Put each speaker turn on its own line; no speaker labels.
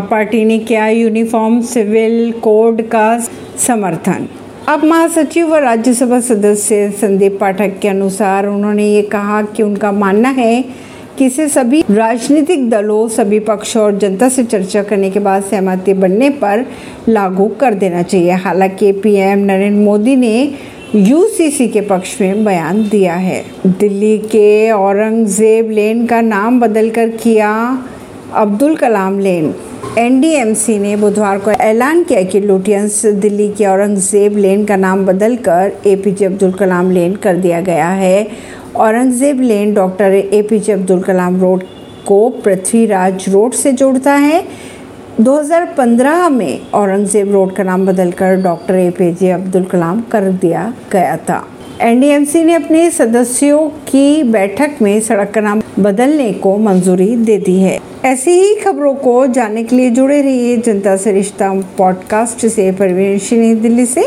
Party ने किया uniform civil code का समर्थन। अब महासचिव व राज्यसभा सदस्य संदीप पाठक के अनुसार उन्होंने ये कहा कि उनका मानना है कि इसे सभी राजनीतिक दलों, सभी पक्षों और जनता से चर्चा करने के बाद सहमति बनने पर लागू कर देना चाहिए। हालाँकि पीएम नरेंद्र मोदी ने यूसीसी के पक्ष में बयान दिया है। दिल्ली के औरंगज़ेब लेन का नाम बदलकर किया अब्दुल कलाम लेन। एनडीएमसी ने बुधवार को ऐलान किया कि लुटियंस दिल्ली के औरंगज़ेब लेन का नाम बदलकर एपीजे अब्दुल कलाम लेन कर दिया गया है। Aurangzeb lane doctor APJ Abdul Kalam road को पृथ्वीराज रोड से जोड़ता है। 2015 में औरंगज़ेब रोड का नाम बदलकर डॉक्टर एपीजे अब्दुल कलाम कर दिया गया था। एनडीएमसी ने अपने सदस्यों की बैठक में सड़क का नाम बदलने को मंजूरी दे दी है। ऐसी ही खबरों को जानने के लिए जुड़े रहिए जनता से रिश्ता पॉडकास्ट से। परवीन दिल्ली से।